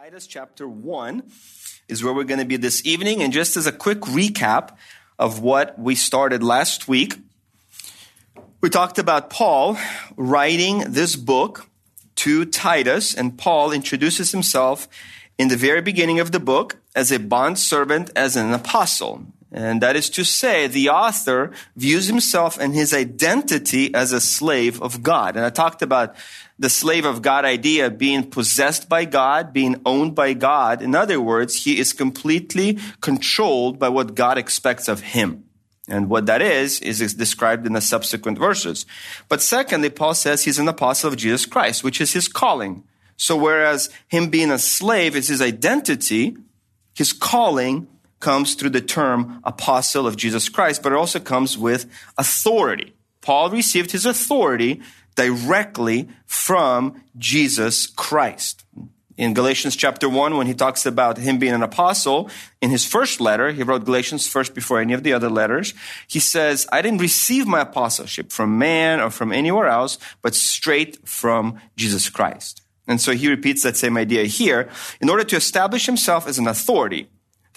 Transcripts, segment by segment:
Titus chapter 1 is where we're going to be this evening. And just as a quick recap of what we started last week, we talked about Paul writing this book to Titus, and Paul introduces himself in the very beginning of the book as a bond servant, as an apostle. And that is to say, the author views himself and his identity as a slave of God. And I talked about the slave of God idea being possessed by God, being owned by God. In other words, he is completely controlled by what God expects of him. And what that is, is described in the subsequent verses. But secondly, Paul says he's an apostle of Jesus Christ, which is his calling. So whereas him being a slave is his identity, his calling comes through the term apostle of Jesus Christ, but it also comes with authority. Paul received his authority directly from Jesus Christ. In Galatians chapter 1, when he talks about him being an apostle, in his first letter, he wrote Galatians first before any of the other letters. He says, I didn't receive my apostleship from man or from anywhere else, but straight from Jesus Christ. And so he repeats that same idea here in order to establish himself as an authority.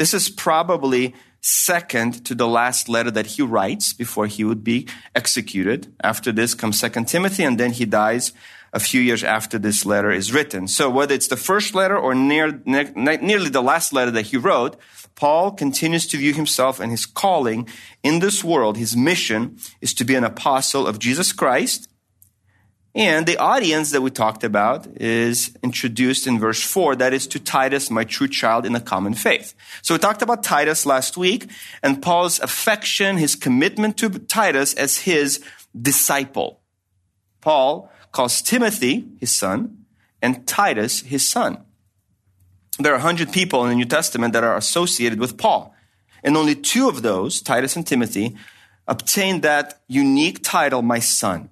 This is probably second to the last letter that he writes before he would be executed. After this comes Second Timothy, and then he dies a few years after this letter is written. So whether it's the first letter or near, ne- nearly the last letter that he wrote, Paul continues to view himself and his calling in this world. His mission is to be an apostle of Jesus Christ and the audience that we talked about is introduced in verse 4, that is to Titus, my true child in the common faith. So we talked about Titus last week and Paul's affection, his commitment to Titus as his disciple. Paul calls Timothy his son and Titus his son. There are 100 people in the New Testament that are associated with Paul. And only two of those, Titus and Timothy, obtained that unique title, my son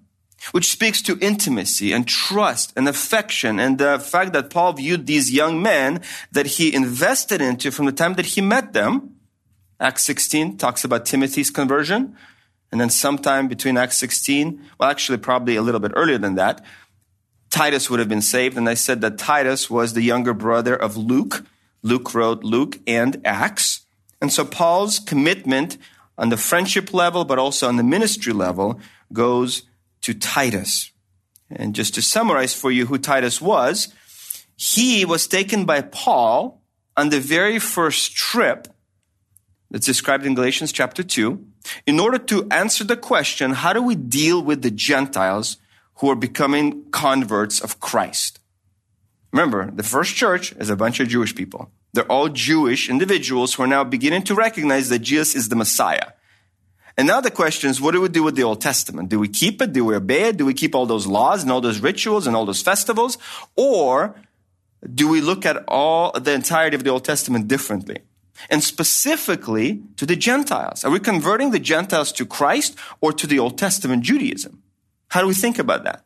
which speaks to intimacy and trust and affection and the fact that Paul viewed these young men that he invested into from the time that he met them. Acts 16 talks about Timothy's conversion. And then sometime between Acts 16, well, actually probably a little bit earlier than that, Titus would have been saved. And I said that Titus was the younger brother of Luke. Luke wrote Luke and Acts. And so Paul's commitment on the friendship level, but also on the ministry level goes to Titus. And just to summarize for you who Titus was, he was taken by Paul on the very first trip that's described in Galatians chapter 2 in order to answer the question how do we deal with the Gentiles who are becoming converts of Christ? Remember, the first church is a bunch of Jewish people. They're all Jewish individuals who are now beginning to recognize that Jesus is the Messiah. And now the question is, what do we do with the Old Testament? Do we keep it? Do we obey it? Do we keep all those laws and all those rituals and all those festivals? Or do we look at all the entirety of the Old Testament differently? And specifically to the Gentiles. Are we converting the Gentiles to Christ or to the Old Testament Judaism? How do we think about that?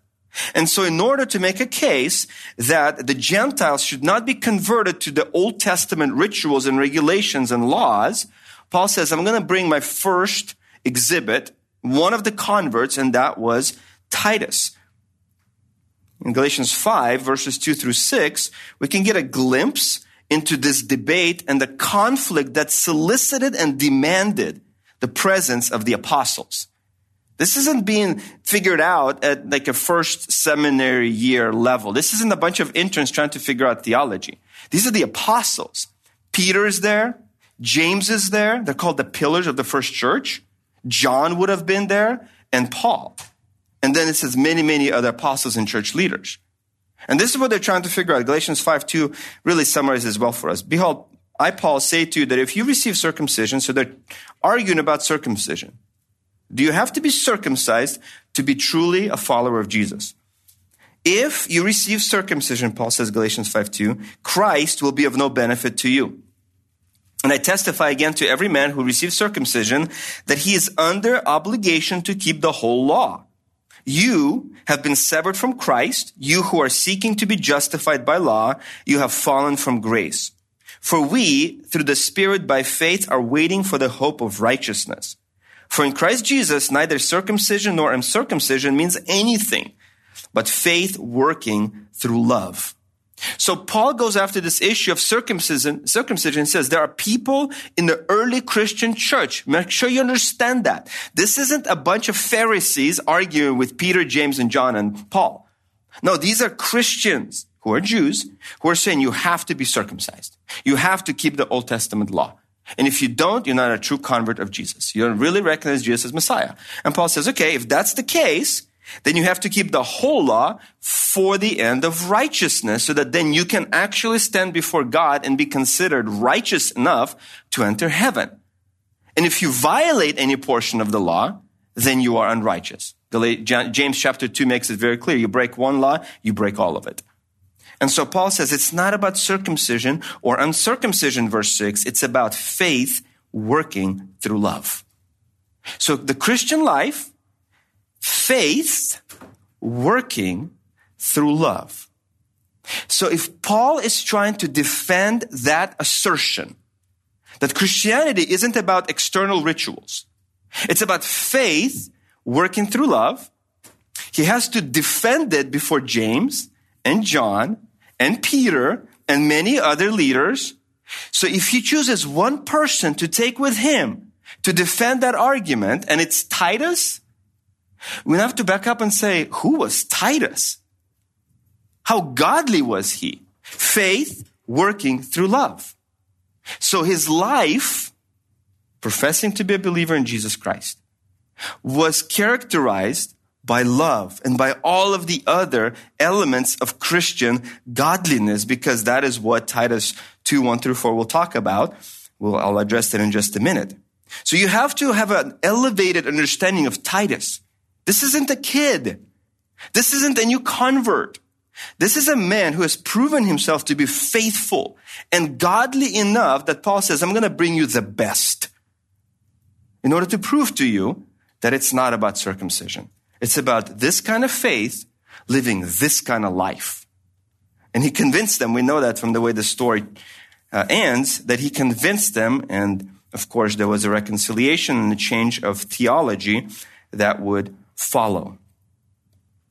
And so in order to make a case that the Gentiles should not be converted to the Old Testament rituals and regulations and laws, Paul says, I'm going to bring my first exhibit one of the converts, and that was Titus. In Galatians 5, verses 2 through 6, we can get a glimpse into this debate and the conflict that solicited and demanded the presence of the apostles. This isn't being figured out at like a first seminary year level. This isn't a bunch of interns trying to figure out theology. These are the apostles. Peter is there. James is there. They're called the pillars of the first church. John would have been there and Paul. And then it says many, many other apostles and church leaders. And this is what they're trying to figure out. Galatians 5 2 really summarizes well for us. Behold, I, Paul, say to you that if you receive circumcision, so they're arguing about circumcision. Do you have to be circumcised to be truly a follower of Jesus? If you receive circumcision, Paul says, Galatians 5 2, Christ will be of no benefit to you. And I testify again to every man who receives circumcision that he is under obligation to keep the whole law. You have been severed from Christ. You who are seeking to be justified by law, you have fallen from grace. For we, through the Spirit by faith, are waiting for the hope of righteousness. For in Christ Jesus, neither circumcision nor uncircumcision means anything, but faith working through love. So Paul goes after this issue of circumcision, circumcision and says there are people in the early Christian church. Make sure you understand that. This isn't a bunch of Pharisees arguing with Peter, James, and John and Paul. No, these are Christians who are Jews who are saying you have to be circumcised. You have to keep the Old Testament law. And if you don't, you're not a true convert of Jesus. You don't really recognize Jesus as Messiah. And Paul says, okay, if that's the case, then you have to keep the whole law for the end of righteousness so that then you can actually stand before God and be considered righteous enough to enter heaven. And if you violate any portion of the law, then you are unrighteous. James chapter 2 makes it very clear. You break one law, you break all of it. And so Paul says it's not about circumcision or uncircumcision, verse 6. It's about faith working through love. So the Christian life faith working through love. So if Paul is trying to defend that assertion that Christianity isn't about external rituals, it's about faith working through love, he has to defend it before James and John and Peter and many other leaders. So if he chooses one person to take with him to defend that argument, and it's Titus, we have to back up and say, who was Titus? How godly was he? Faith working through love. So his life, professing to be a believer in Jesus Christ, was characterized by love and by all of the other elements of Christian godliness, because that is what Titus 2, 1 through 4 will talk about. Well, I'll address that in just a minute. So you have to have an elevated understanding of Titus. This isn't a kid. This isn't a new convert. This is a man who has proven himself to be faithful and godly enough that Paul says, I'm going to bring you the best in order to prove to you that it's not about circumcision. It's about this kind of faith living this kind of life. And he convinced them, we know that from the way the story uh, ends, that he convinced them. And of course, there was a reconciliation and a change of theology that would follow.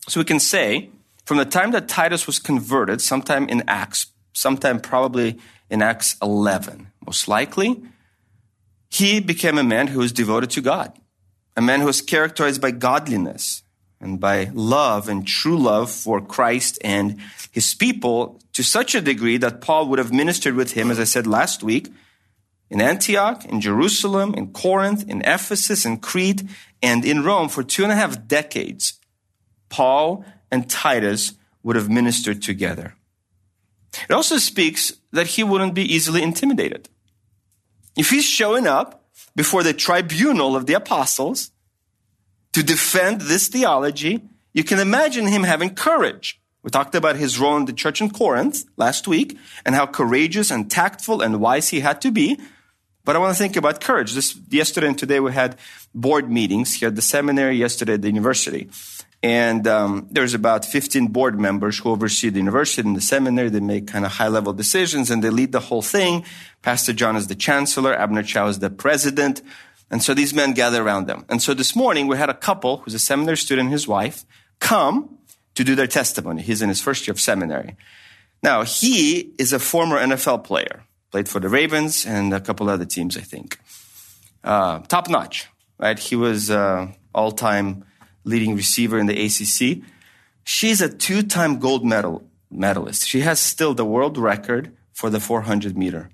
So we can say, from the time that Titus was converted, sometime in Acts, sometime probably in Acts 11, most likely, he became a man who was devoted to God, a man who was characterized by godliness and by love and true love for Christ and his people to such a degree that Paul would have ministered with him, as I said last week, in Antioch, in Jerusalem, in Corinth, in Ephesus, in Crete, and in Rome for two and a half decades. Paul and Titus would have ministered together. It also speaks that he wouldn't be easily intimidated. If he's showing up before the tribunal of the apostles to defend this theology, you can imagine him having courage. We talked about his role in the church in Corinth last week and how courageous and tactful and wise he had to be but I want to think about courage. This yesterday and today we had board meetings here at the seminary, yesterday at the university. And um, there's about 15 board members who oversee the university and the seminary. They make kind of high level decisions and they lead the whole thing. Pastor John is the chancellor, Abner Chou is the president. And so these men gather around them. And so this morning we had a couple who's a seminary student and his wife come to do their testimony. He's in his first year of seminary. Now, he is a former NFL player played for the Ravens and a couple other teams, I think. Uh, top notch, right? He was uh, all time leading receiver in the ACC. She's a two time gold medal medalist. She has still the world record for the 400 meter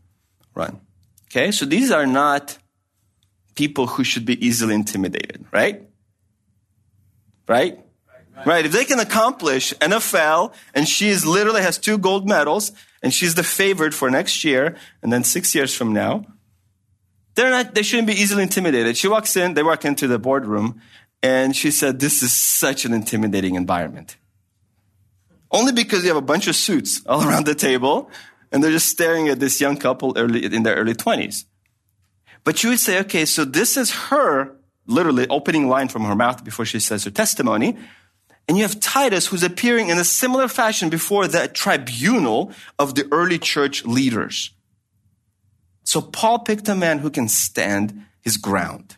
run. Okay, so these are not people who should be easily intimidated, right? Right? Right. If they can accomplish NFL and she is literally has two gold medals and she's the favorite for next year and then six years from now, they're not, they shouldn't be easily intimidated. She walks in, they walk into the boardroom and she said, this is such an intimidating environment. Only because you have a bunch of suits all around the table and they're just staring at this young couple early, in their early twenties. But you would say, okay, so this is her literally opening line from her mouth before she says her testimony. And you have Titus who's appearing in a similar fashion before the tribunal of the early church leaders. So Paul picked a man who can stand his ground,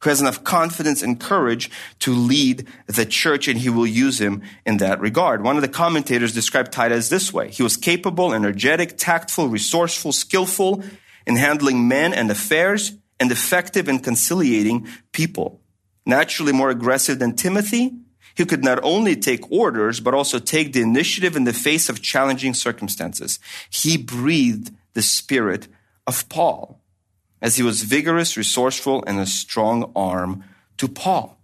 who has enough confidence and courage to lead the church, and he will use him in that regard. One of the commentators described Titus this way. He was capable, energetic, tactful, resourceful, skillful in handling men and affairs, and effective in conciliating people. Naturally more aggressive than Timothy, he could not only take orders, but also take the initiative in the face of challenging circumstances. He breathed the spirit of Paul as he was vigorous, resourceful, and a strong arm to Paul.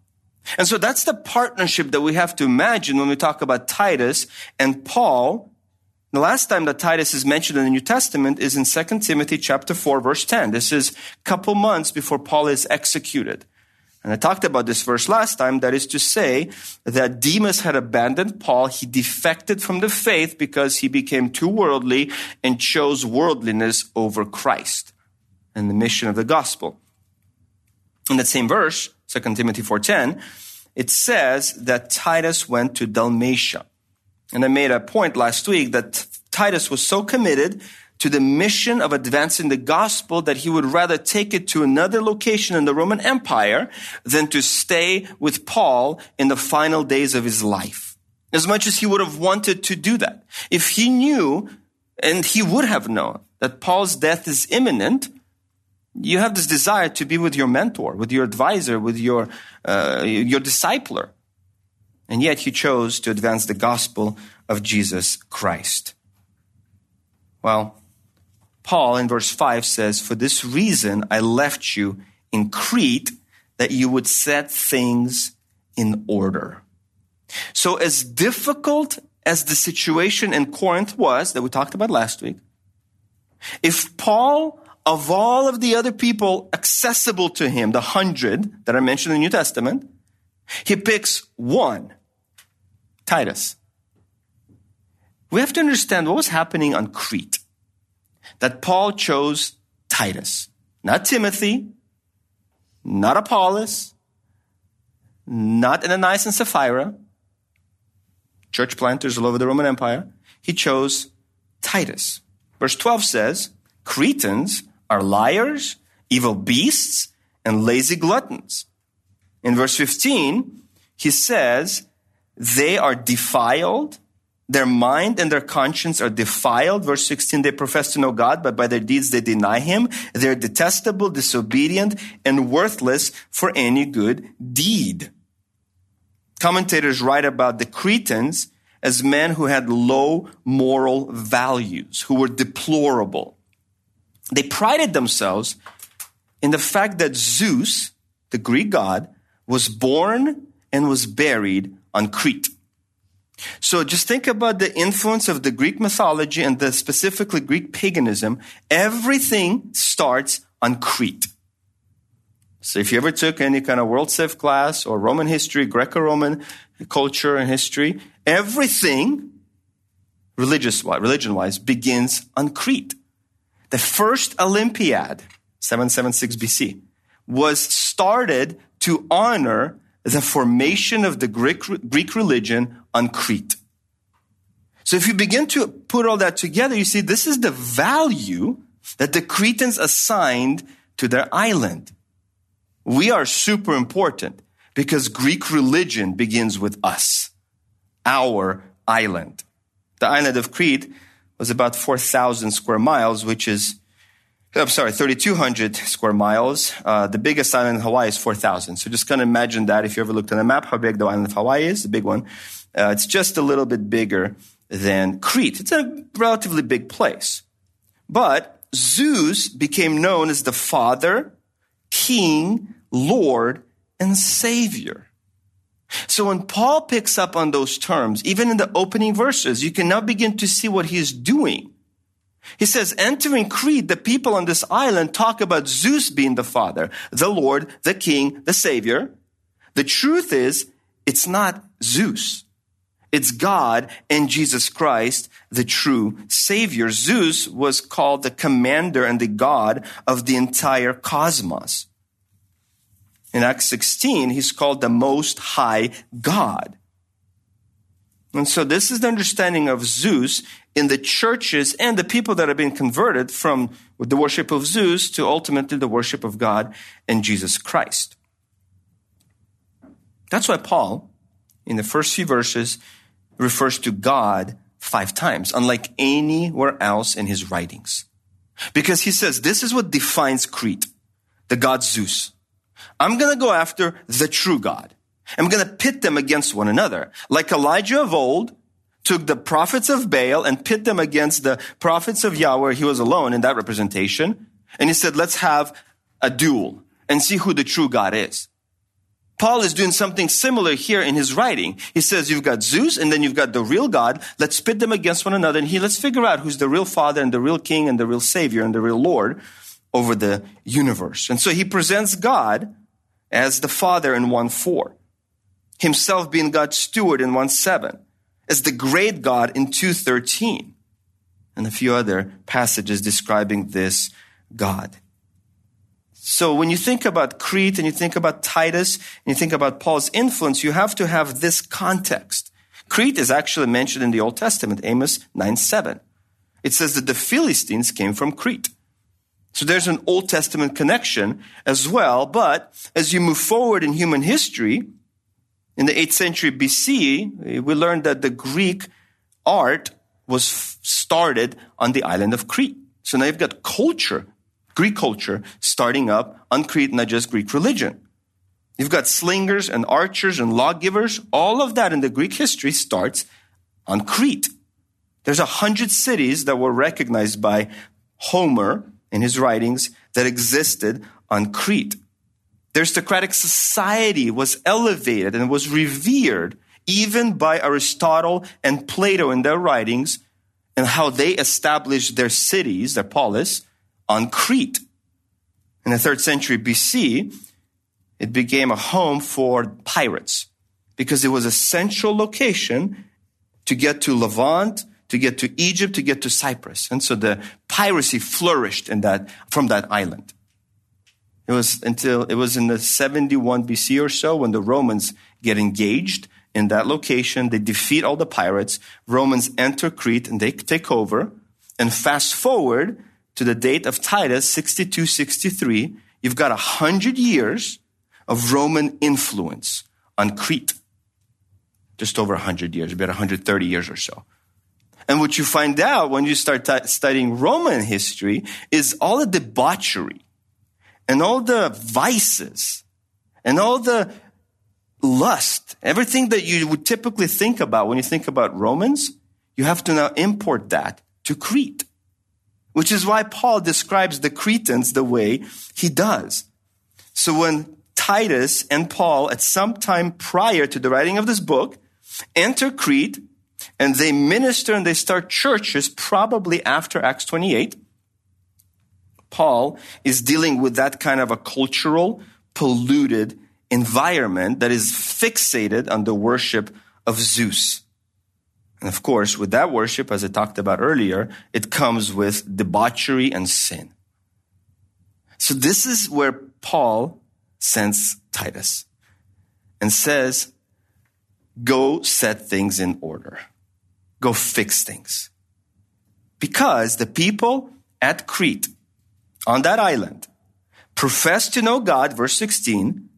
And so that's the partnership that we have to imagine when we talk about Titus and Paul. The last time that Titus is mentioned in the New Testament is in 2 Timothy chapter 4 verse 10. This is a couple months before Paul is executed. And I talked about this verse last time. That is to say that Demas had abandoned Paul. He defected from the faith because he became too worldly and chose worldliness over Christ and the mission of the gospel. In that same verse, 2 Timothy 4.10, it says that Titus went to Dalmatia. And I made a point last week that Titus was so committed to the mission of advancing the gospel that he would rather take it to another location in the Roman Empire than to stay with Paul in the final days of his life. As much as he would have wanted to do that. If he knew, and he would have known, that Paul's death is imminent, you have this desire to be with your mentor, with your advisor, with your, uh, your discipler. And yet he chose to advance the gospel of Jesus Christ. Well, Paul in verse 5 says, For this reason I left you in Crete that you would set things in order. So, as difficult as the situation in Corinth was that we talked about last week, if Paul, of all of the other people accessible to him, the hundred that are mentioned in the New Testament, he picks one, Titus. We have to understand what was happening on Crete that Paul chose Titus, not Timothy, not Apollos, not Ananias and Sapphira, church planters all over the Roman Empire. He chose Titus. Verse 12 says, Cretans are liars, evil beasts, and lazy gluttons. In verse 15, he says, they are defiled, their mind and their conscience are defiled. Verse 16, they profess to know God, but by their deeds they deny him. They're detestable, disobedient, and worthless for any good deed. Commentators write about the Cretans as men who had low moral values, who were deplorable. They prided themselves in the fact that Zeus, the Greek god, was born and was buried on Crete. So just think about the influence of the Greek mythology and the specifically Greek paganism. Everything starts on Crete. So if you ever took any kind of world civ class or Roman history, Greco-Roman culture and history, everything religious wise, religion wise begins on Crete. The first Olympiad, 776 BC, was started to honor the formation of the Greek, Greek religion on Crete. So if you begin to put all that together, you see this is the value that the Cretans assigned to their island. We are super important because Greek religion begins with us, our island. The island of Crete was about 4,000 square miles, which is I'm sorry, 3,200 square miles. Uh, the biggest island in Hawaii is 4,000. So just kind of imagine that if you ever looked on a map, how big the island of Hawaii is, the big one. Uh, it's just a little bit bigger than Crete. It's a relatively big place. But Zeus became known as the father, king, lord, and savior. So when Paul picks up on those terms, even in the opening verses, you can now begin to see what he's doing. He says, entering Crete, the people on this island talk about Zeus being the father, the Lord, the king, the savior. The truth is, it's not Zeus. It's God and Jesus Christ, the true savior. Zeus was called the commander and the God of the entire cosmos. In Acts 16, he's called the most high God. And so this is the understanding of Zeus in the churches and the people that have been converted from the worship of Zeus to ultimately the worship of God and Jesus Christ. That's why Paul, in the first few verses, refers to God five times, unlike anywhere else in his writings. Because he says, this is what defines Crete, the god Zeus. I'm going to go after the true God. I'm going to pit them against one another. Like Elijah of old took the prophets of Baal and pit them against the prophets of Yahweh. He was alone in that representation. And he said, let's have a duel and see who the true God is. Paul is doing something similar here in his writing. He says, you've got Zeus and then you've got the real God. Let's pit them against one another. And he, let's figure out who's the real father and the real king and the real savior and the real Lord over the universe. And so he presents God as the father in 1 4, himself being God's steward in 1 7, as the great God in 213, and a few other passages describing this God. So when you think about Crete and you think about Titus and you think about Paul's influence, you have to have this context. Crete is actually mentioned in the Old Testament, Amos 9 7. It says that the Philistines came from Crete. So there's an Old Testament connection as well. But as you move forward in human history, in the 8th century BC, we learned that the Greek art was started on the island of Crete. So now you've got culture Greek culture starting up on Crete, not just Greek religion. You've got slingers and archers and lawgivers. All of that in the Greek history starts on Crete. There's a hundred cities that were recognized by Homer in his writings that existed on Crete. The aristocratic society was elevated and was revered even by Aristotle and Plato in their writings and how they established their cities, their polis, on Crete. In the third century BC, it became a home for pirates because it was a central location to get to Levant, to get to Egypt, to get to Cyprus. And so the piracy flourished in that, from that island. It was until, it was in the 71 BC or so when the Romans get engaged in that location. They defeat all the pirates. Romans enter Crete and they take over. And fast forward to the date of Titus 62 63, you've got a hundred years of Roman influence on Crete. Just over a hundred years, about 130 years or so. And what you find out when you start t- studying Roman history is all the debauchery and all the vices and all the lust, everything that you would typically think about when you think about Romans, you have to now import that to Crete which is why Paul describes the Cretans the way he does. So when Titus and Paul, at some time prior to the writing of this book, enter Crete and they minister and they start churches probably after Acts 28, Paul is dealing with that kind of a cultural, polluted environment that is fixated on the worship of Zeus. And of course, with that worship, as I talked about earlier, it comes with debauchery and sin. So this is where Paul sends Titus and says, go set things in order. Go fix things. Because the people at Crete, on that island, profess to know God, verse 16,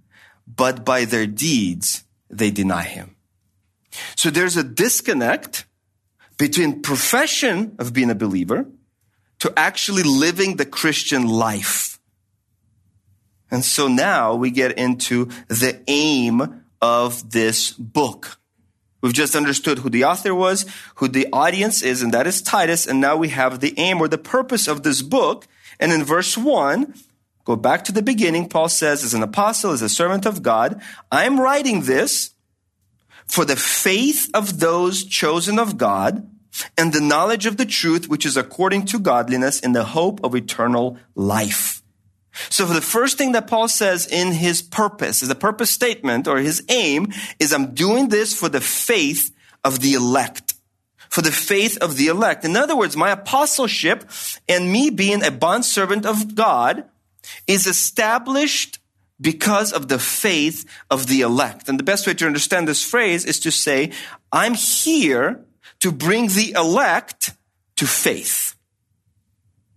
but by their deeds, they deny him. So there's a disconnect between profession of being a believer to actually living the Christian life. And so now we get into the aim of this book. We've just understood who the author was, who the audience is, and that is Titus. And now we have the aim or the purpose of this book. And in verse one, go back to the beginning. Paul says, as an apostle, as a servant of God, I'm writing this for the faith of those chosen of God and the knowledge of the truth, which is according to godliness in the hope of eternal life. So for the first thing that Paul says in his purpose, is a purpose statement or his aim is I'm doing this for the faith of the elect. For the faith of the elect. In other words, my apostleship and me being a bondservant of God is established because of the faith of the elect. And the best way to understand this phrase is to say, I'm here to bring the elect to faith.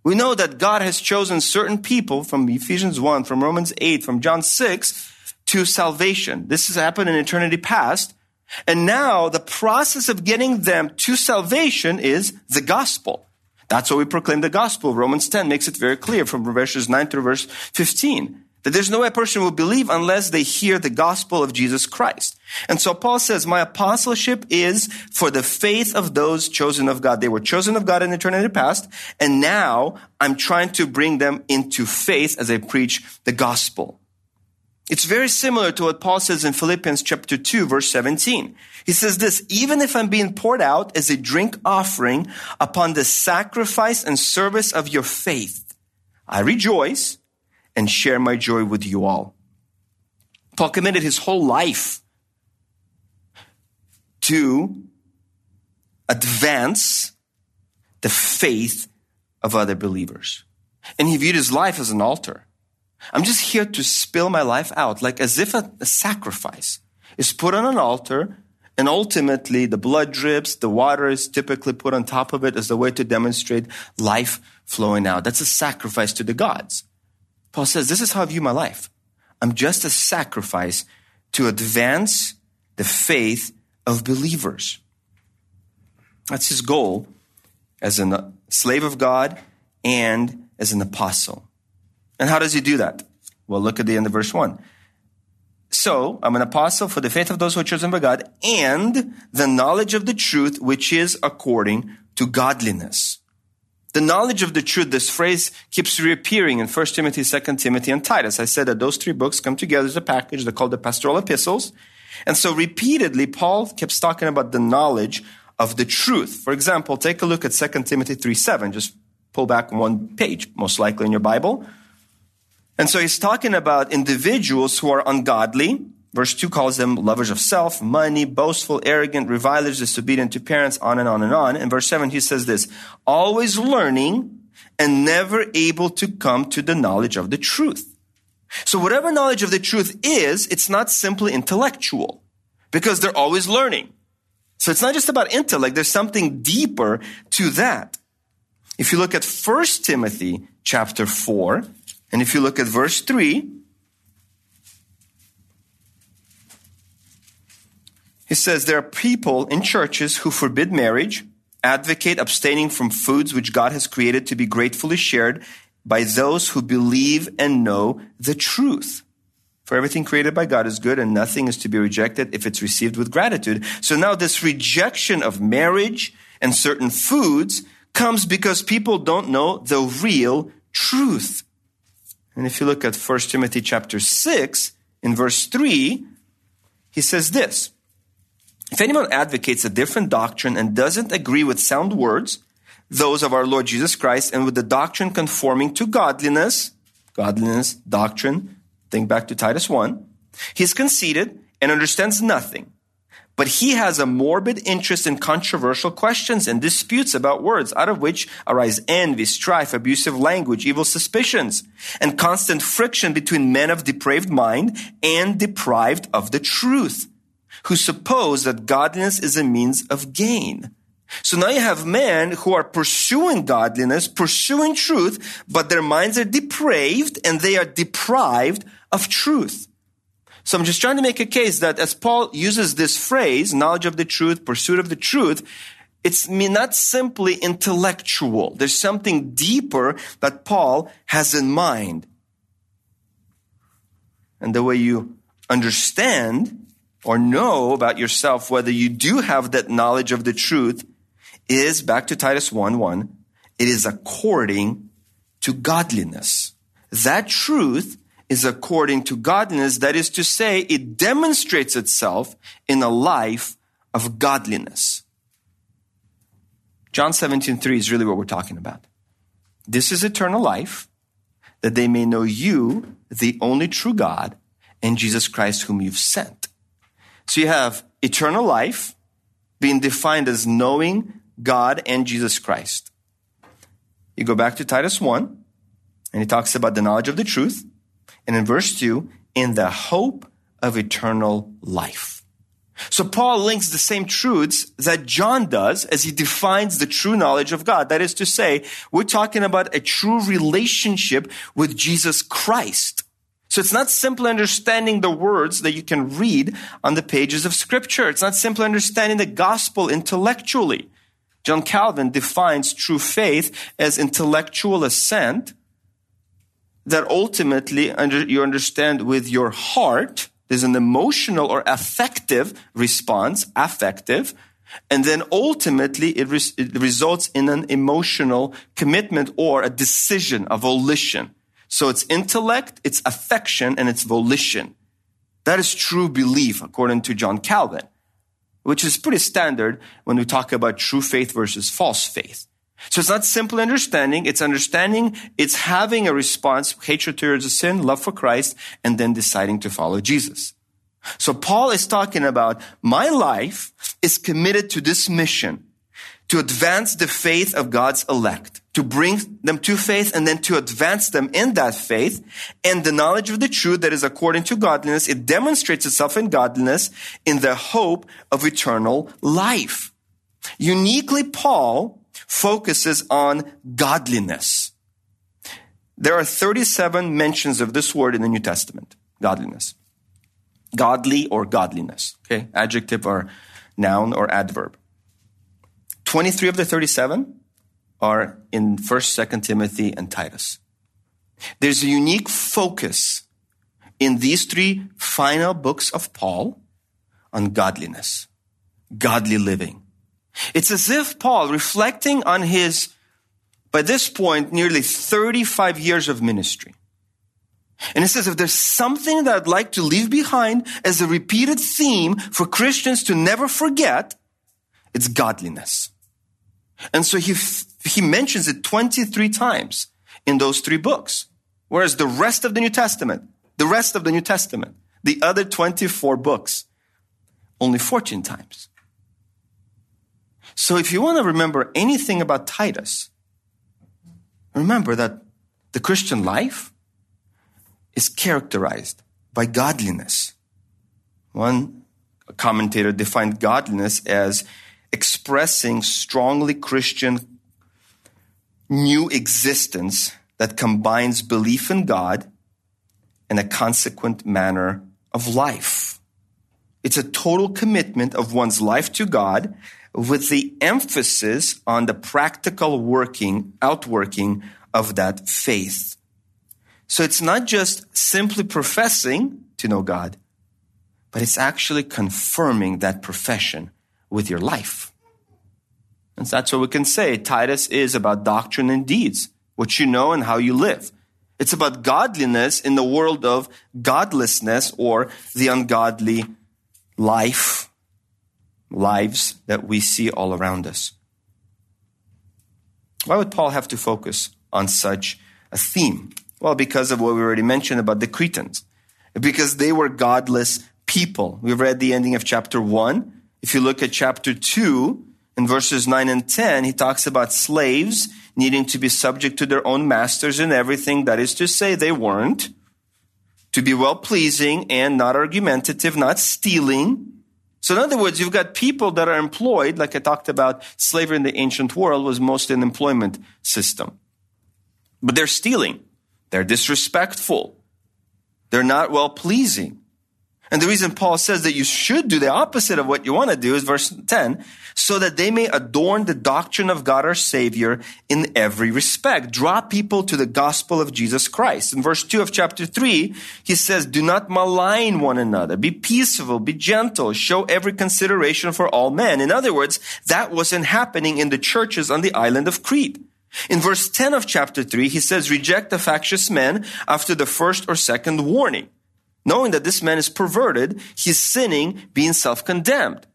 We know that God has chosen certain people from Ephesians 1, from Romans 8, from John 6 to salvation. This has happened in eternity past. And now the process of getting them to salvation is the gospel. That's why we proclaim the gospel. Romans 10 makes it very clear from verses 9 through verse 15 that there's no way a person will believe unless they hear the gospel of Jesus Christ. And so Paul says, my apostleship is for the faith of those chosen of God. They were chosen of God in eternity past, and now I'm trying to bring them into faith as I preach the gospel. It's very similar to what Paul says in Philippians chapter 2 verse 17. He says this, even if I'm being poured out as a drink offering upon the sacrifice and service of your faith, I rejoice and share my joy with you all. Paul committed his whole life to advance the faith of other believers. And he viewed his life as an altar. I'm just here to spill my life out, like as if a, a sacrifice is put on an altar and ultimately the blood drips, the water is typically put on top of it as a way to demonstrate life flowing out. That's a sacrifice to the gods. Paul says, this is how I view my life. I'm just a sacrifice to advance the faith of believers. That's his goal as a slave of God and as an apostle. And how does he do that? Well, look at the end of verse 1. So, I'm an apostle for the faith of those who are chosen by God and the knowledge of the truth, which is according to godliness. The knowledge of the truth, this phrase keeps reappearing in 1 Timothy, 2 Timothy, and Titus. I said that those three books come together as a package. They're called the pastoral epistles. And so repeatedly, Paul keeps talking about the knowledge of the truth. For example, take a look at 2 Timothy 3 7. Just pull back one page, most likely in your Bible. And so he's talking about individuals who are ungodly. Verse 2 calls them lovers of self, money, boastful, arrogant, revilers, disobedient to parents, on and on and on. In verse 7, he says this, always learning and never able to come to the knowledge of the truth. So whatever knowledge of the truth is, it's not simply intellectual because they're always learning. So it's not just about intellect. There's something deeper to that. If you look at 1 Timothy chapter 4, and if you look at verse 3, he says there are people in churches who forbid marriage, advocate abstaining from foods which God has created to be gratefully shared by those who believe and know the truth. For everything created by God is good and nothing is to be rejected if it's received with gratitude. So now this rejection of marriage and certain foods comes because people don't know the real truth. And if you look at 1 Timothy chapter 6, in verse 3, he says this If anyone advocates a different doctrine and doesn't agree with sound words, those of our Lord Jesus Christ, and with the doctrine conforming to godliness, godliness, doctrine, think back to Titus 1, he's conceited and understands nothing. But he has a morbid interest in controversial questions and disputes about words, out of which arise envy, strife, abusive language, evil suspicions, and constant friction between men of depraved mind and deprived of the truth, who suppose that godliness is a means of gain. So now you have men who are pursuing godliness, pursuing truth, but their minds are depraved and they are deprived of truth. So I'm just trying to make a case that as Paul uses this phrase, knowledge of the truth, pursuit of the truth, it's not simply intellectual. There's something deeper that Paul has in mind. And the way you understand or know about yourself whether you do have that knowledge of the truth is back to Titus 1 1. It is according to godliness. That truth is according to godliness. That is to say, it demonstrates itself in a life of godliness. John 17, 3 is really what we're talking about. This is eternal life, that they may know you, the only true God, and Jesus Christ whom you've sent. So you have eternal life being defined as knowing God and Jesus Christ. You go back to Titus 1, and he talks about the knowledge of the truth. And in verse 2, in the hope of eternal life. So Paul links the same truths that John does as he defines the true knowledge of God. That is to say, we're talking about a true relationship with Jesus Christ. So it's not simply understanding the words that you can read on the pages of scripture. It's not simply understanding the gospel intellectually. John Calvin defines true faith as intellectual assent that ultimately you understand with your heart. There's an emotional or affective response, affective, and then ultimately it, res- it results in an emotional commitment or a decision, a volition. So it's intellect, it's affection, and it's volition. That is true belief, according to John Calvin, which is pretty standard when we talk about true faith versus false faith. So it's not simple understanding, it's understanding, it's having a response, hatred towards sin, love for Christ, and then deciding to follow Jesus. So Paul is talking about my life is committed to this mission to advance the faith of God's elect, to bring them to faith and then to advance them in that faith and the knowledge of the truth that is according to godliness. It demonstrates itself in godliness in the hope of eternal life. Uniquely, Paul focuses on godliness. There are 37 mentions of this word in the New Testament, godliness godly or godliness. Okay, adjective or noun or adverb. 23 of the 37 are in 1st, 2nd Timothy and Titus. There's a unique focus in these three final books of Paul on godliness, godly living. It's as if Paul, reflecting on his, by this point, nearly 35 years of ministry, and it says, if there's something that I'd like to leave behind as a repeated theme for Christians to never forget, it's godliness. And so he, he mentions it 23 times in those three books. Whereas the rest of the New Testament, the rest of the New Testament, the other 24 books, only 14 times. So if you want to remember anything about Titus, remember that the Christian life is characterized by godliness. One commentator defined godliness as expressing strongly Christian new existence that combines belief in God and a consequent manner of life. It's a total commitment of one's life to God with the emphasis on the practical working, outworking of that faith. So it's not just simply professing to know God, but it's actually confirming that profession with your life. And that's what we can say. Titus is about doctrine and deeds, what you know and how you live. It's about godliness in the world of godlessness or the ungodly life, lives that we see all around us. Why would Paul have to focus on such a theme? Well, because of what we already mentioned about the Cretans. Because they were godless people. We've read the ending of chapter 1. If you look at chapter 2, in verses 9 and 10, he talks about slaves needing to be subject to their own masters and everything. That is to say, they weren't. To be well pleasing and not argumentative, not stealing. So in other words, you've got people that are employed, like I talked about, slavery in the ancient world was mostly an employment system. But they're stealing. They're disrespectful. They're not well pleasing. And the reason Paul says that you should do the opposite of what you want to do is verse 10, so that they may adorn the doctrine of God our Savior in every respect. Draw people to the gospel of Jesus Christ. In verse 2 of chapter 3, he says, Do not malign one another. Be peaceful, be gentle, show every consideration for all men. In other words, that wasn't happening in the churches on the island of Crete. In verse 10 of chapter 3, he says, reject the factious men after the first or second warning. Knowing that this man is perverted, he's sinning, being self-condemned.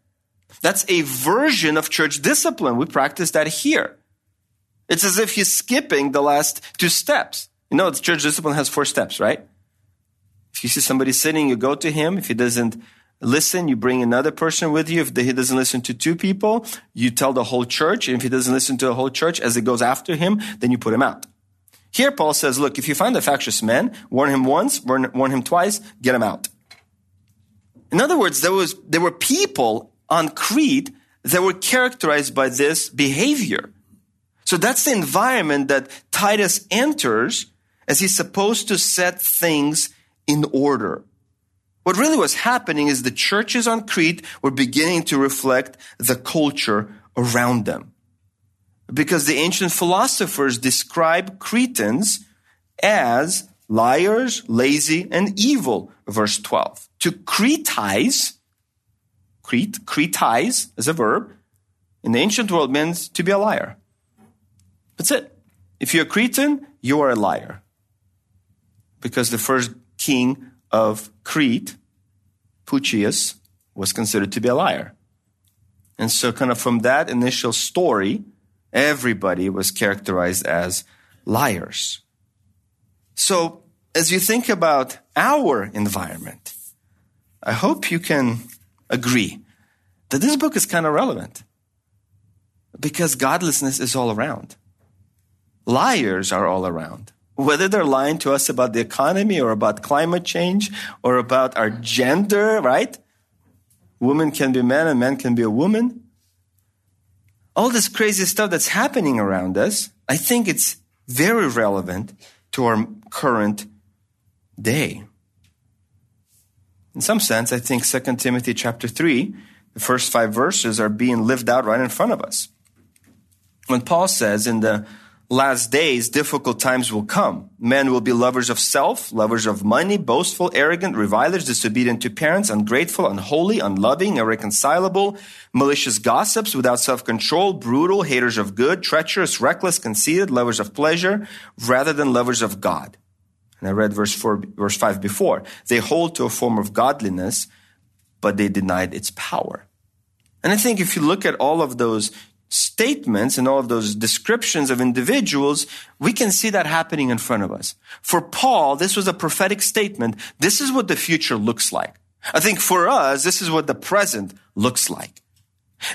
That's a version of church discipline. We practice that here. It's as if he's skipping the last two steps. You know, church discipline has four steps, right? If you see somebody sinning, you go to him. If he doesn't listen, you bring another person with you. If he doesn't listen to two people, you tell the whole church. And if he doesn't listen to the whole church as it goes after him, then you put him out. Here, Paul says, look, if you find a factious man, warn him once, warn, warn him twice, get him out. In other words, there was, there were people on Crete that were characterized by this behavior. So that's the environment that Titus enters as he's supposed to set things in order. What really was happening is the churches on Crete were beginning to reflect the culture around them. Because the ancient philosophers describe Cretans as liars, lazy, and evil, verse 12. To cretize, Crete, cretize as a verb, in the ancient world means to be a liar. That's it. If you're a Cretan, you are a liar. Because the first king of Crete, Pucius, was considered to be a liar. And so, kind of from that initial story, everybody was characterized as liars. So, as you think about our environment, I hope you can agree that this book is kind of relevant because godlessness is all around. Liars are all around. Whether they're lying to us about the economy or about climate change or about our gender, right? Women can be men and men can be a woman. All this crazy stuff that's happening around us, I think it's very relevant to our current day. In some sense, I think 2 Timothy chapter 3, the first five verses are being lived out right in front of us. When Paul says in the last days, difficult times will come. Men will be lovers of self, lovers of money, boastful, arrogant, revilers, disobedient to parents, ungrateful, unholy, unloving, irreconcilable, malicious gossips, without self-control, brutal, haters of good, treacherous, reckless, conceited, lovers of pleasure, rather than lovers of God. And I read verse four, verse five before. They hold to a form of godliness, but they denied its power. And I think if you look at all of those statements and all of those descriptions of individuals, we can see that happening in front of us. For Paul, this was a prophetic statement. This is what the future looks like. I think for us, this is what the present looks like.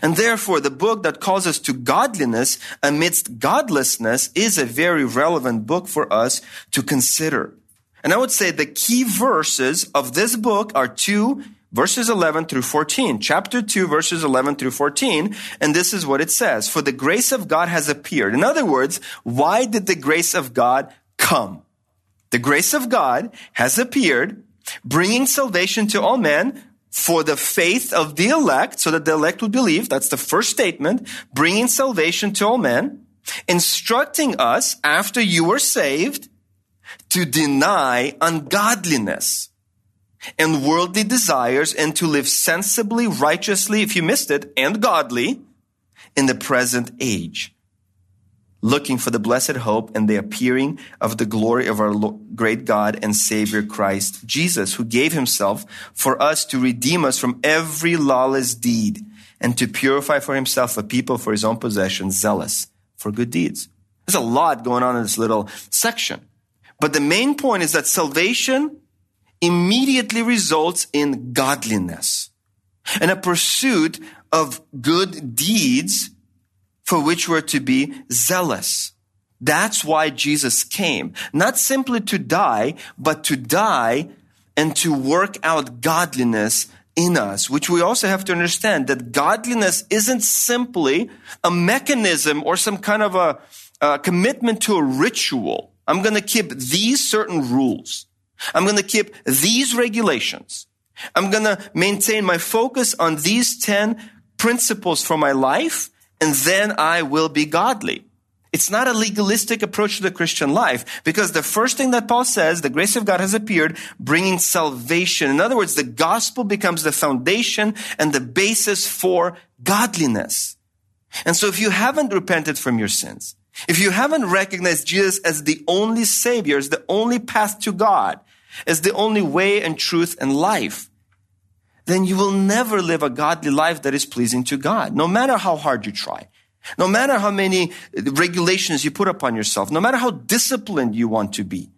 And therefore, the book that calls us to godliness amidst godlessness is a very relevant book for us to consider. And I would say the key verses of this book are two verses 11 through 14. Chapter 2, verses 11 through 14. And this is what it says. For the grace of God has appeared. In other words, why did the grace of God come? The grace of God has appeared, bringing salvation to all men for the faith of the elect, so that the elect would believe. That's the first statement, bringing salvation to all men, instructing us after you were saved to deny ungodliness and worldly desires and to live sensibly, righteously, if you missed it, and godly in the present age, looking for the blessed hope and the appearing of the glory of our great God and Savior Christ Jesus, who gave himself for us to redeem us from every lawless deed and to purify for himself a people for his own possession, zealous for good deeds. There's a lot going on in this little section. But the main point is that salvation immediately results in godliness and a pursuit of good deeds for which we're to be zealous. That's why Jesus came. Not simply to die, but to die and to work out godliness in us, which we also have to understand that godliness isn't simply a mechanism or some kind of a, a commitment to a ritual. I'm going to keep these certain rules. I'm going to keep these regulations. I'm going to maintain my focus on these 10 principles for my life, and then I will be godly. It's not a legalistic approach to the Christian life because the first thing that Paul says, the grace of God has appeared, bringing salvation. In other words, the gospel becomes the foundation and the basis for godliness. And so if you haven't repented from your sins, if you haven't recognized Jesus as the only Savior, as the only path to God, as the only way and truth and life, then you will never live a godly life that is pleasing to God, no matter how hard you try. No matter how many regulations you put upon yourself, no matter how disciplined you want to be.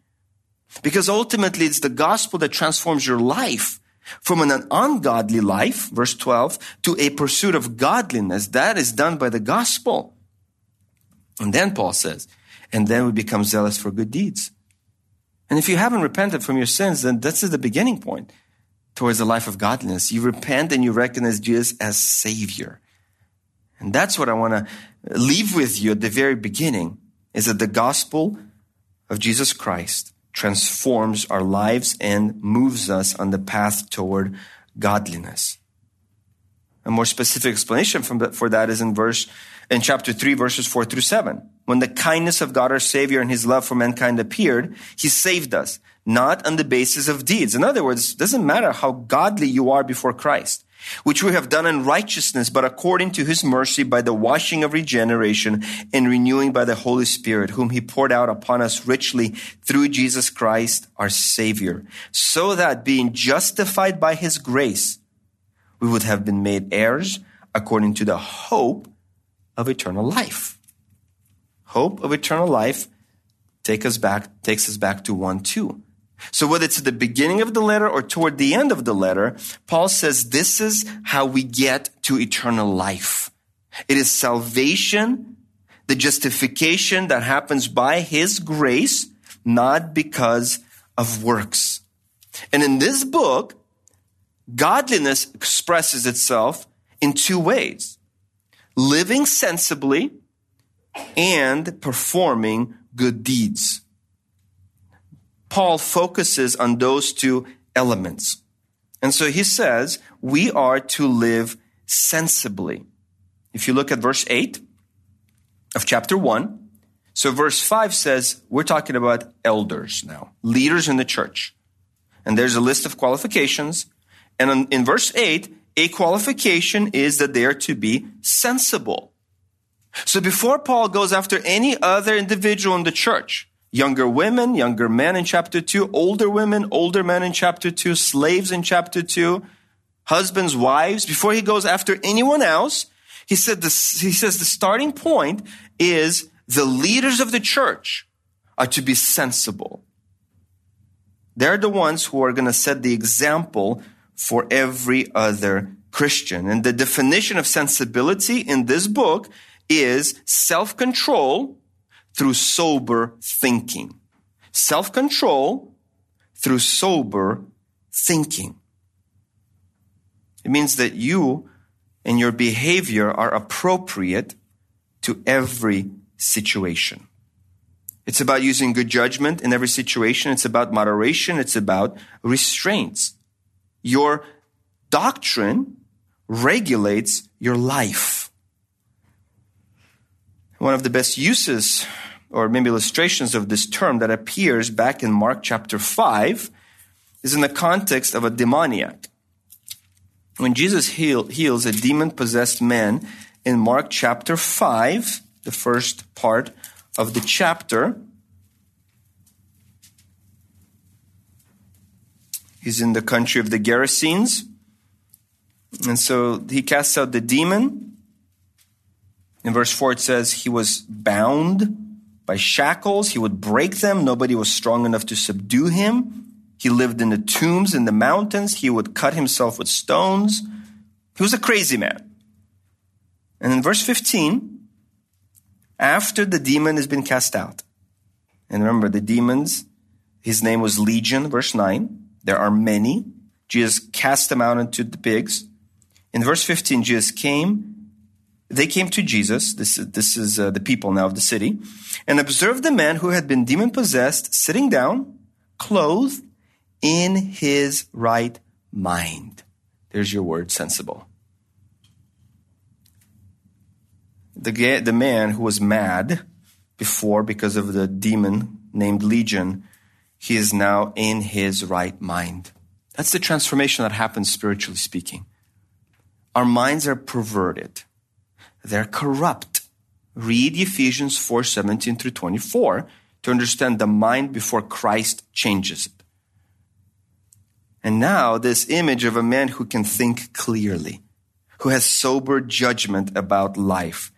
Because ultimately it's the gospel that transforms your life from an ungodly life, verse 12, to a pursuit of godliness. That is done by the gospel. And then Paul says, and then we become zealous for good deeds. And if you haven't repented from your sins, then this is the beginning point towards a life of godliness. You repent and you recognize Jesus as Savior. And that's what I want to leave with you at the very beginning is that the gospel of Jesus Christ transforms our lives and moves us on the path toward godliness. A more specific explanation the, for that is in verse in chapter 3 verses 4 through 7. When the kindness of God our Savior and his love for mankind appeared, he saved us, not on the basis of deeds. In other words, it doesn't matter how godly you are before Christ which we have done in righteousness, but according to his mercy by the washing of regeneration and renewing by the Holy Spirit, whom he poured out upon us richly through Jesus Christ, our Savior, so that being justified by his grace, we would have been made heirs according to the hope of eternal life. Hope of eternal life take us back, takes us back to 1 2. So whether it's at the beginning of the letter or toward the end of the letter, Paul says this is how we get to eternal life. It is salvation, the justification that happens by his grace, not because of works. And in this book, godliness expresses itself in two ways. Living sensibly and performing good deeds. Paul focuses on those two elements. And so he says, we are to live sensibly. If you look at verse 8 of chapter 1, so verse 5 says, we're talking about elders now, leaders in the church. And there's a list of qualifications. And in verse 8, a qualification is that they are to be sensible. So before Paul goes after any other individual in the church, younger women, younger men in chapter 2, older women, older men in chapter 2, slaves in chapter 2, husbands, wives. Before he goes after anyone else, he said this, he says the starting point is the leaders of the church are to be sensible. They're the ones who are going to set the example for every other Christian. And the definition of sensibility in this book is self-control through sober thinking. Self control through sober thinking. It means that you and your behavior are appropriate to every situation. It's about using good judgment in every situation. It's about moderation. It's about restraints. Your doctrine regulates your life. One of the best uses or maybe illustrations of this term that appears back in Mark chapter 5 is in the context of a demoniac. When Jesus heal, heals a demon possessed man in Mark chapter 5, the first part of the chapter, he's in the country of the Gerasenes. And so he casts out the demon. In verse 4, it says he was bound by shackles. He would break them. Nobody was strong enough to subdue him. He lived in the tombs in the mountains. He would cut himself with stones. He was a crazy man. And in verse 15, after the demon has been cast out, and remember the demons, his name was Legion, verse 9. There are many. Jesus cast them out into the pigs. In verse 15, Jesus came they came to Jesus, this, this is uh, the people now of the city, and observed the man who had been demon possessed sitting down, clothed in his right mind. There's your word, sensible. The, the man who was mad before because of the demon named Legion, he is now in his right mind. That's the transformation that happens spiritually speaking. Our minds are perverted they're corrupt. Read Ephesians 4 17 through 24 to understand the mind before Christ changes it. And now, this image of a man who can think clearly, who has sober judgment about life,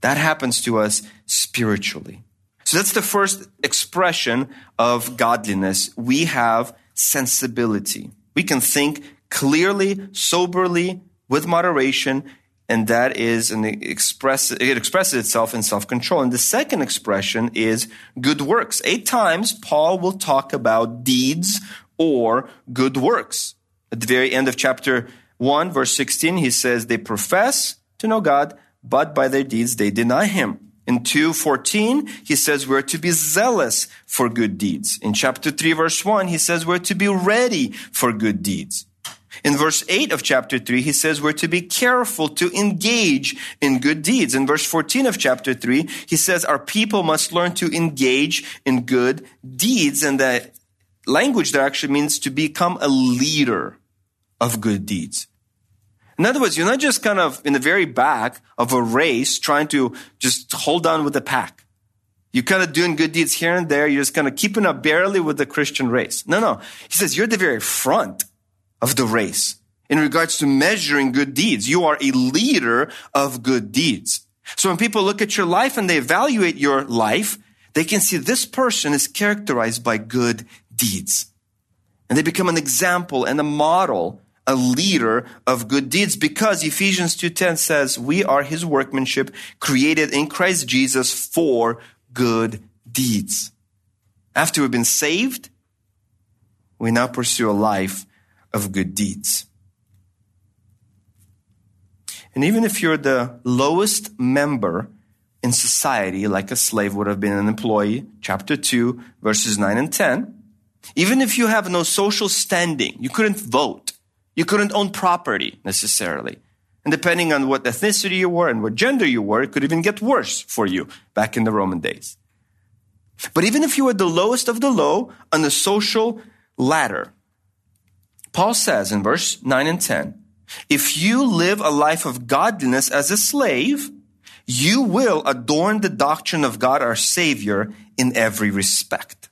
that happens to us spiritually. So that's the first expression of godliness. We have sensibility. We can think clearly, soberly, with moderation, and that is an express it expresses itself in self-control and the second expression is good works eight times paul will talk about deeds or good works at the very end of chapter 1 verse 16 he says they profess to know god but by their deeds they deny him In 2:14, he says we're to be zealous for good deeds. In chapter 3 verse 1, he says we're to be ready for good deeds. In verse 8 of chapter 3, he says we're to be careful to engage in good deeds. In verse 14 of chapter 3, he says our people must learn to engage in good deeds. And the language there actually means to become a leader of good deeds. In other words, you're not just kind of in the very back of a race trying to just hold on with the pack. You're kind of doing good deeds here and there. You're just kind of keeping up barely with the Christian race. No, no. He says you're the very front of the race in regards to measuring good deeds. You are a leader of good deeds. So when people look at your life and they evaluate your life, they can see this person is characterized by good deeds. And they become an example and a model, a leader of good deeds because Ephesians 2.10 says we are his workmanship created in Christ Jesus for good deeds. After we've been saved, we now pursue a life of good deeds. And even if you're the lowest member in society, like a slave would have been an employee, chapter 2, verses 9 and 10, even if you have no social standing, you couldn't vote, you couldn't own property necessarily. And depending on what ethnicity you were and what gender you were, it could even get worse for you back in the Roman days. But even if you were the lowest of the low on the social ladder, Paul says in verse 9 and 10, if you live a life of godliness as a slave, you will adorn the doctrine of God our Savior in every respect.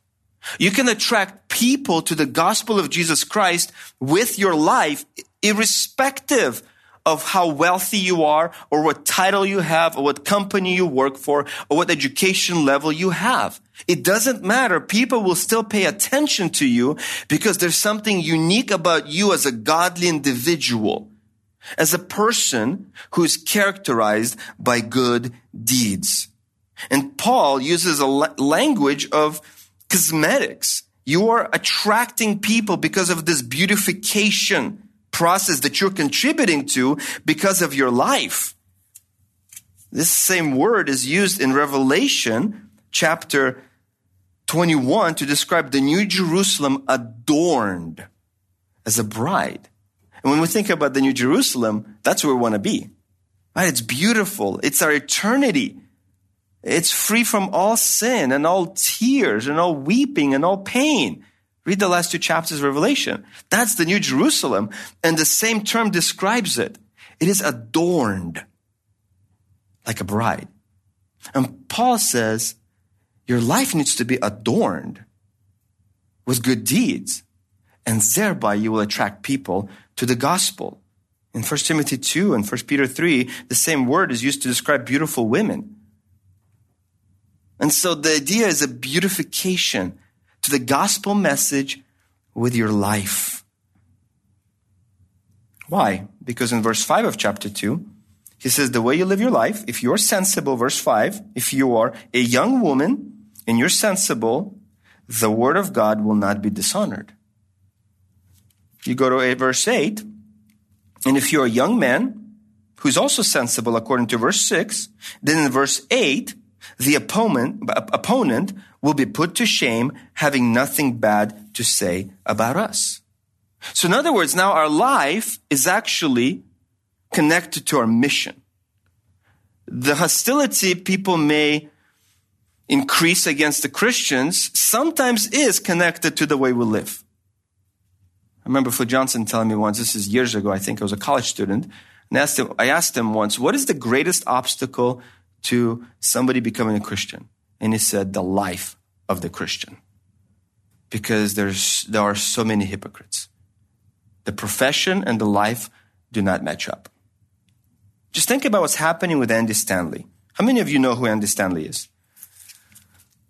You can attract people to the gospel of Jesus Christ with your life, irrespective of how wealthy you are, or what title you have, or what company you work for, or what education level you have. It doesn't matter. People will still pay attention to you because there's something unique about you as a godly individual, as a person who is characterized by good deeds. And Paul uses a language of cosmetics. You are attracting people because of this beautification process that you're contributing to because of your life. This same word is used in Revelation chapter 21 to describe the New Jerusalem adorned as a bride. And when we think about the New Jerusalem, that's where we want to be. Right? It's beautiful. It's our eternity. It's free from all sin and all tears and all weeping and all pain. Read the last two chapters of Revelation. That's the New Jerusalem. And the same term describes it. It is adorned like a bride. And Paul says, your life needs to be adorned with good deeds. And thereby you will attract people to the gospel. In 1 Timothy 2 and 1 Peter 3, the same word is used to describe beautiful women. And so the idea is a beautification to the gospel message with your life. Why? Because in verse 5 of chapter 2, he says, The way you live your life, if you're sensible, verse 5, if you are a young woman and you're sensible, the word of God will not be dishonored. You go to verse 8, and if you're a young man who's also sensible according to verse 6, then in verse 8, the opponent, opponent will be put to shame having nothing bad to say about us. So in other words, now our life is actually connected to our mission. The hostility people may increase against the Christians sometimes is connected to the way we live. I remember Phil Johnson telling me once, this is years ago, I think I was a college student, and asked him, I asked him once, what is the greatest obstacle to somebody becoming a Christian? And he said, the life of the Christian. Because there's, there are so many hypocrites. The profession and the life do not match up. Just think about what's happening with Andy Stanley. How many of you know who Andy Stanley is?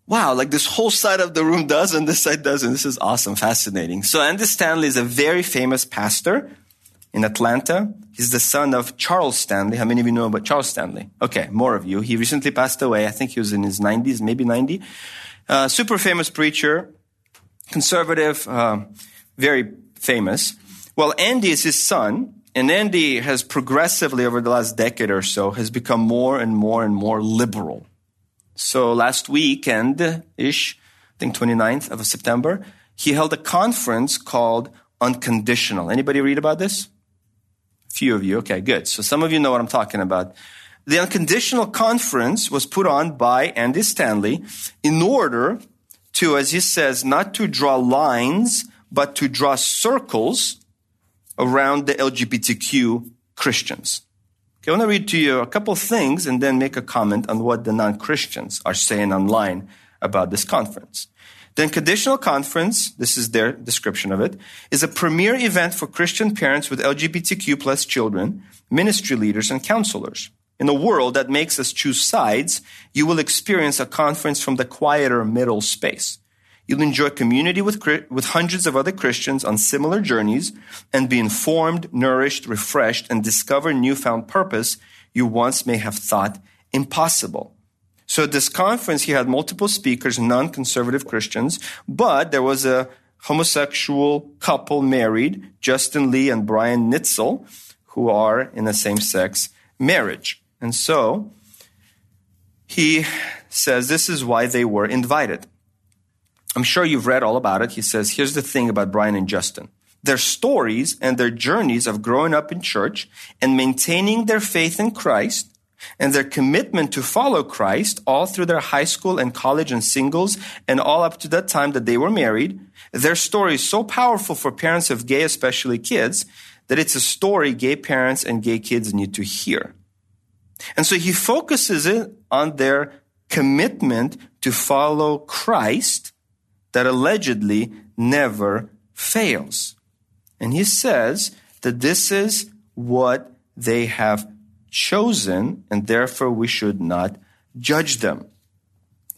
Wow, like this whole side of the room does and this side doesn't. This is awesome, fascinating. So Andy Stanley is a very famous pastor in Atlanta. He's the son of Charles Stanley. How many of you know about Charles Stanley? Okay, more of you. He recently passed away. I think he was in his 90s, maybe 90. Uh, super famous preacher, conservative, uh, very famous. Well, Andy is his son, and Andy has progressively over the last decade or so has become more and more and more liberal. So last weekend ish, I think 29th of September, he held a conference called Unconditional. Anybody read about this? Few of you. Okay, good. So some of you know what I'm talking about. The Unconditional Conference was put on by Andy Stanley in order to, as he says, not to draw lines, but to draw circles around the LGBTQ Christians. Okay, I want to read to you a couple things and then make a comment on what the non-Christians are saying online about this conference. The Unconditional Conference, this is their description of it, is a premier event for Christian parents with LGBTQ plus children, ministry leaders, and counselors. In a world that makes us choose sides, you will experience a conference from the quieter middle space. You'll enjoy community with, with hundreds of other Christians on similar journeys and be informed, nourished, refreshed, and discover newfound purpose you once may have thought impossible. So at this conference, he had multiple speakers, non-conservative Christians, but there was a homosexual couple married, Justin Lee and Brian Nietzel, who are in a same-sex marriage. And so he says this is why they were invited. I'm sure you've read all about it. He says, here's the thing about Brian and Justin. Their stories and their journeys of growing up in church and maintaining their faith in Christ and their commitment to follow Christ all through their high school and college and singles and all up to that time that they were married. Their story is so powerful for parents of gay, especially kids, that it's a story gay parents and gay kids need to hear. And so he focuses it on their commitment to follow Christ that allegedly never fails. And he says that this is what they have chosen, and therefore we should not judge them.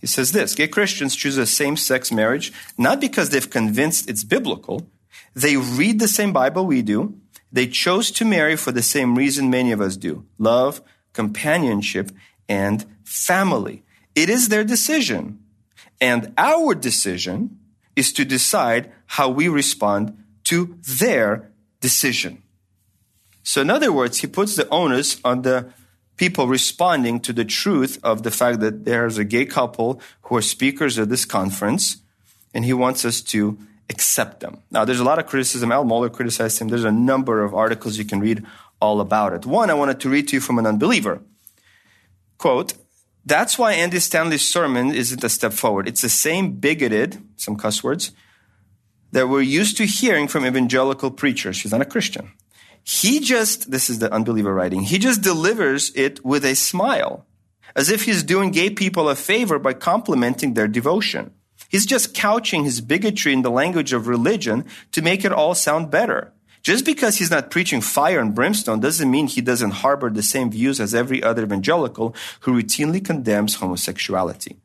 He says this gay Christians choose a same sex marriage not because they've convinced it's biblical, they read the same Bible we do, they chose to marry for the same reason many of us do love, companionship, and family. It is their decision. And our decision is to decide how we respond to their decision. So, in other words, he puts the onus on the people responding to the truth of the fact that there's a gay couple who are speakers at this conference, and he wants us to accept them. Now, there's a lot of criticism. Al Mohler criticized him. There's a number of articles you can read all about it. One I wanted to read to you from an unbeliever. Quote, that's why Andy Stanley's sermon isn't a step forward. It's the same bigoted, some cuss words, that we're used to hearing from evangelical preachers. He's not a Christian. He just, this is the unbeliever writing, he just delivers it with a smile, as if he's doing gay people a favor by complimenting their devotion. He's just couching his bigotry in the language of religion to make it all sound better. Just because he's not preaching fire and brimstone doesn't mean he doesn't harbor the same views as every other evangelical who routinely condemns homosexuality.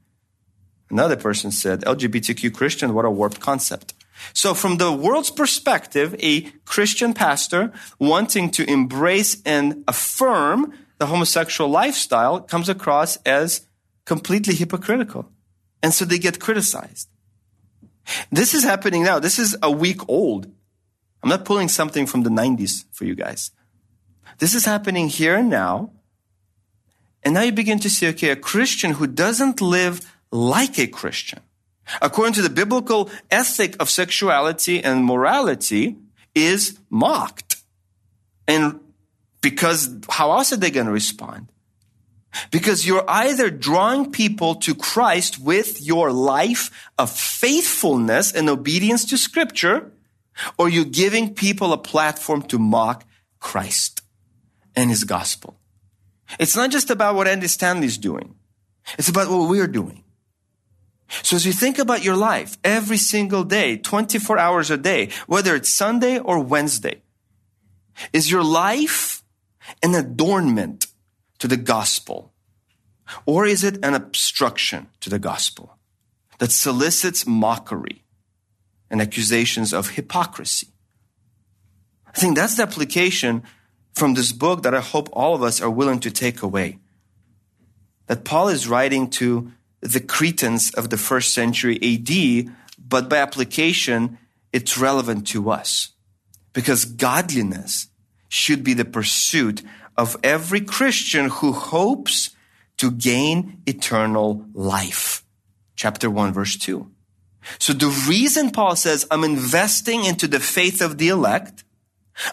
Another person said, LGBTQ Christian, what a warped concept. So from the world's perspective, a Christian pastor wanting to embrace and affirm the homosexual lifestyle comes across as completely hypocritical. And so they get criticized. This is happening now. This is a week old. I'm not pulling something from the 90s for you guys. This is happening here and now. And now you begin to see, okay, a Christian who doesn't live like a Christian, according to the biblical ethic of sexuality and morality, is mocked. And because how else are they going to respond? Because you're either drawing people to Christ with your life of faithfulness and obedience to scripture, or you're giving people a platform to mock Christ and his gospel. It's not just about what Andy Stanley's doing. It's about what we're doing. So as you think about your life every single day, 24 hours a day, whether it's Sunday or Wednesday, is your life an adornment to the gospel? Or is it an obstruction to the gospel that solicits mockery and accusations of hypocrisy. I think that's the application from this book that I hope all of us are willing to take away. That Paul is writing to the Cretans of the first century AD, but by application, it's relevant to us. Because godliness should be the pursuit of every Christian who hopes to gain eternal life. Chapter 1, verse 2. So the reason Paul says, I'm investing into the faith of the elect,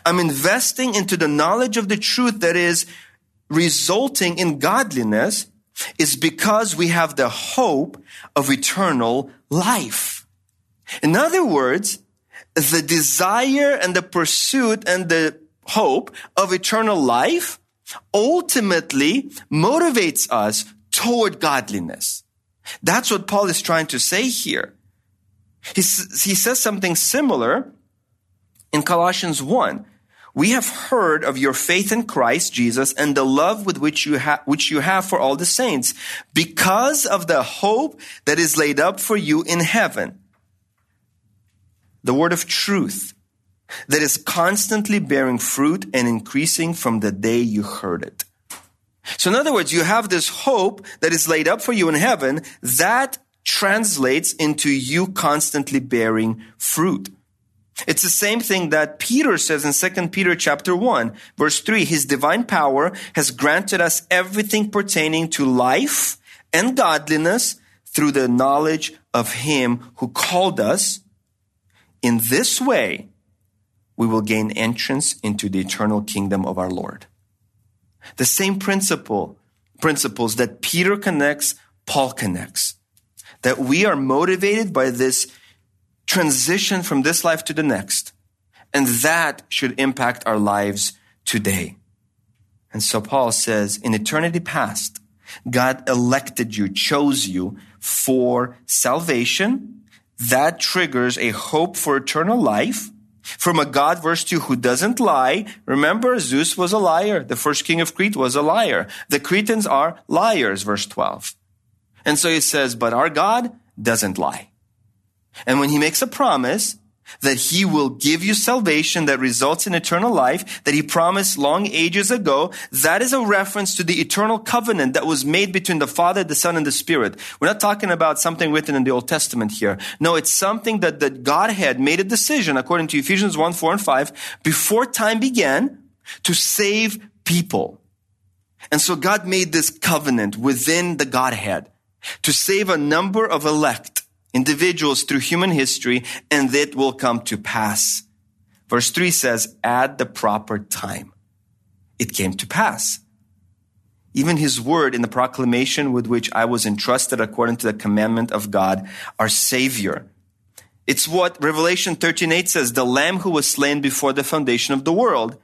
I'm investing into the knowledge of the truth that is resulting in godliness is because we have the hope of eternal life. In other words, the desire and the pursuit and the hope of eternal life ultimately motivates us toward godliness. That's what Paul is trying to say here. He, he says something similar in Colossians 1. We have heard of your faith in Christ Jesus and the love with which you have, which you have for all the saints because of the hope that is laid up for you in heaven. The word of truth that is constantly bearing fruit and increasing from the day you heard it. So in other words, you have this hope that is laid up for you in heaven that translates into you constantly bearing fruit. It's the same thing that Peter says in 2 Peter chapter 1, verse 3. His divine power has granted us everything pertaining to life and godliness through the knowledge of him who called us. In this way, we will gain entrance into the eternal kingdom of our Lord. The same principle, principles that Peter connects, Paul connects. That we are motivated by this transition from this life to the next. And that should impact our lives today. And so Paul says, in eternity past, God elected you, chose you for salvation. That triggers a hope for eternal life from a God, verse 2, who doesn't lie. Remember, Zeus was a liar. The first king of Crete was a liar. The Cretans are liars, verse 12. And so he says, but our God doesn't lie. And when he makes a promise that he will give you salvation that results in eternal life that he promised long ages ago, that is a reference to the eternal covenant that was made between the Father, the Son, and the Spirit. We're not talking about something written in the Old Testament here. No, it's something that, that God had made a decision, according to Ephesians 1, 4, and 5, before time began to save people. And so God made this covenant within the Godhead to save a number of elect individuals through human history, and that will come to pass. Verse 3 says, at the proper time. It came to pass. Even his word in the proclamation with which I was entrusted according to the commandment of God, our Savior. It's what Revelation 13:8 says, the lamb who was slain before the foundation of the world.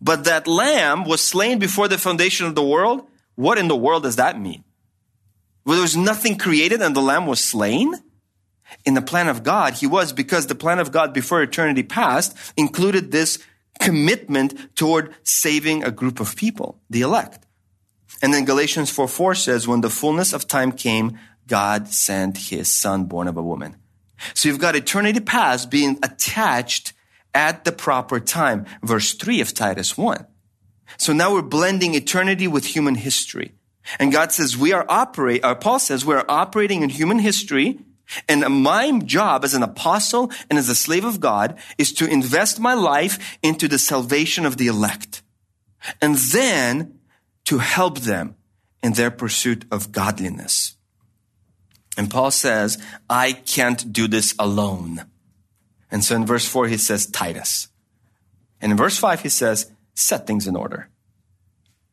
But that lamb was slain before the foundation of the world. What in the world does that mean? Well, there was nothing created and the lamb was slain? In the plan of God, he was because the plan of God before eternity past included this commitment toward saving a group of people, the elect. And then Galatians 4 4 says, when the fullness of time came, God sent his son born of a woman. So you've got eternity past being attached at the proper time. Verse 3 of Titus 1. So now we're blending eternity with human history. And God says we are operate, or Paul says we are operating in human history and my job as an apostle and as a slave of God is to invest my life into the salvation of the elect. And then to help them in their pursuit of godliness. And Paul says, I can't do this alone. And so in verse 4, he says, Titus. And in verse 5, he says, set things in order.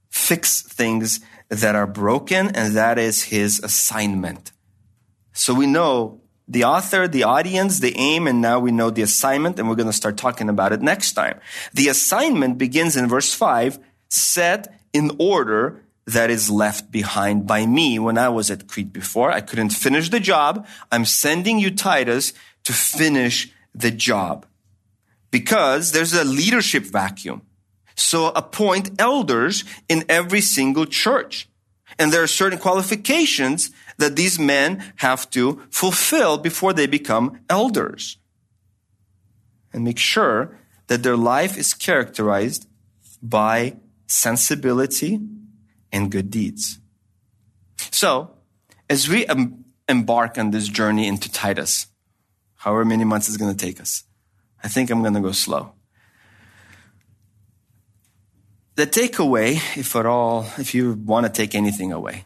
Fix things that are broken, and that is his assignment. So we know the author, the audience, the aim, and now we know the assignment, and we're going to start talking about it next time. The assignment begins in verse 5 set in order that is left behind by me when I was at Crete before. I couldn't finish the job. I'm sending you Titus to finish the job because there's a leadership vacuum. So appoint elders in every single church. And there are certain qualifications that these men have to fulfill before they become elders. And make sure that their life is characterized by sensibility and good deeds. So, as we embark on this journey into Titus, however many months it's going to take us, I think I'm going to go slow. The takeaway, if at all, if you want to take anything away,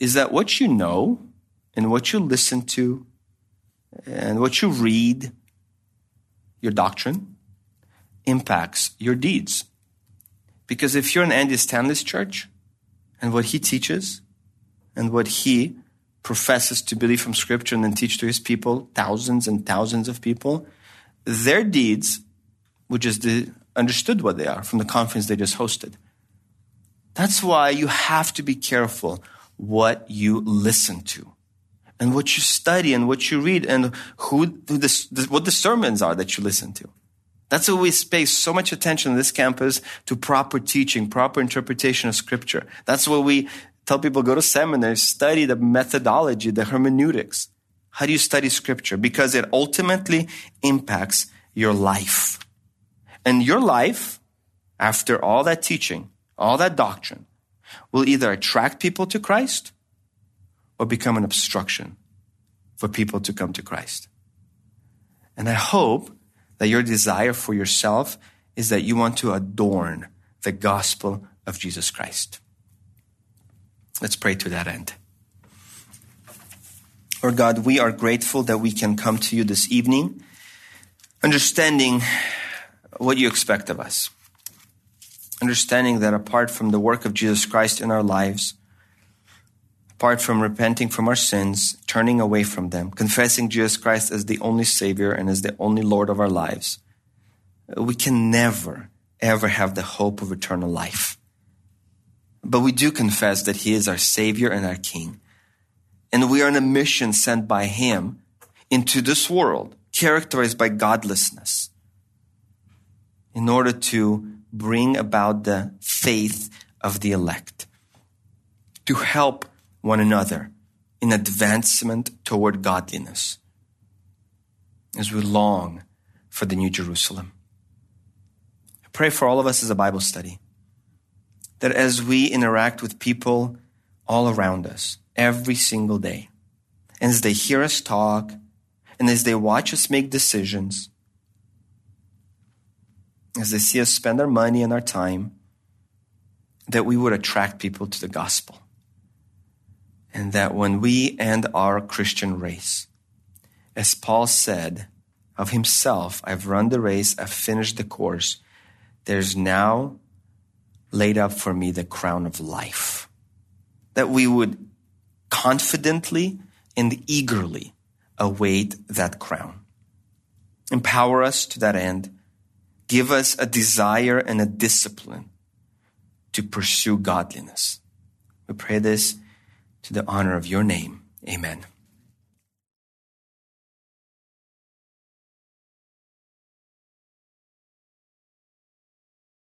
is that what you know and what you listen to and what you read, your doctrine, impacts your deeds. Because if you're in Andy Stanley's church and what he teaches and what he professes to believe from scripture and then teach to his people, thousands and thousands of people, their deeds, which is the understood what they are from the conference they just hosted. That's why you have to be careful what you listen to and what you study and what you read and who, the, what the sermons are that you listen to. That's why we pay so much attention on this campus to proper teaching, proper interpretation of scripture. That's why we tell people go to seminars, study the methodology, the hermeneutics. How do you study scripture? Because it ultimately impacts your life. And your life, after all that teaching, all that doctrine, will either attract people to Christ or become an obstruction for people to come to Christ. And I hope that your desire for yourself is that you want to adorn the gospel of Jesus Christ. Let's pray to that end. Lord God, we are grateful that we can come to you this evening, understanding what you expect of us. Understanding that apart from the work of Jesus Christ in our lives, apart from repenting from our sins, turning away from them, confessing Jesus Christ as the only Savior and as the only Lord of our lives, we can never, ever have the hope of eternal life. But we do confess that He is our Savior and our King. And we are on a mission sent by Him into this world characterized by godlessness in order to bring about the faith of the elect, to help one another in advancement toward godliness as we long for the New Jerusalem. I pray for all of us as a Bible study that as we interact with people all around us every single day, and as they hear us talk, and as they watch us make decisions, as they see us spend our money and our time, that we would attract people to the gospel and that when we end our Christian race, as Paul said of himself, I've run the race, I've finished the course, there's now laid up for me the crown of life. That we would confidently and eagerly await that crown. Empower us to that end. Give us a desire and a discipline to pursue godliness. We pray this to the honor of your name. Amen.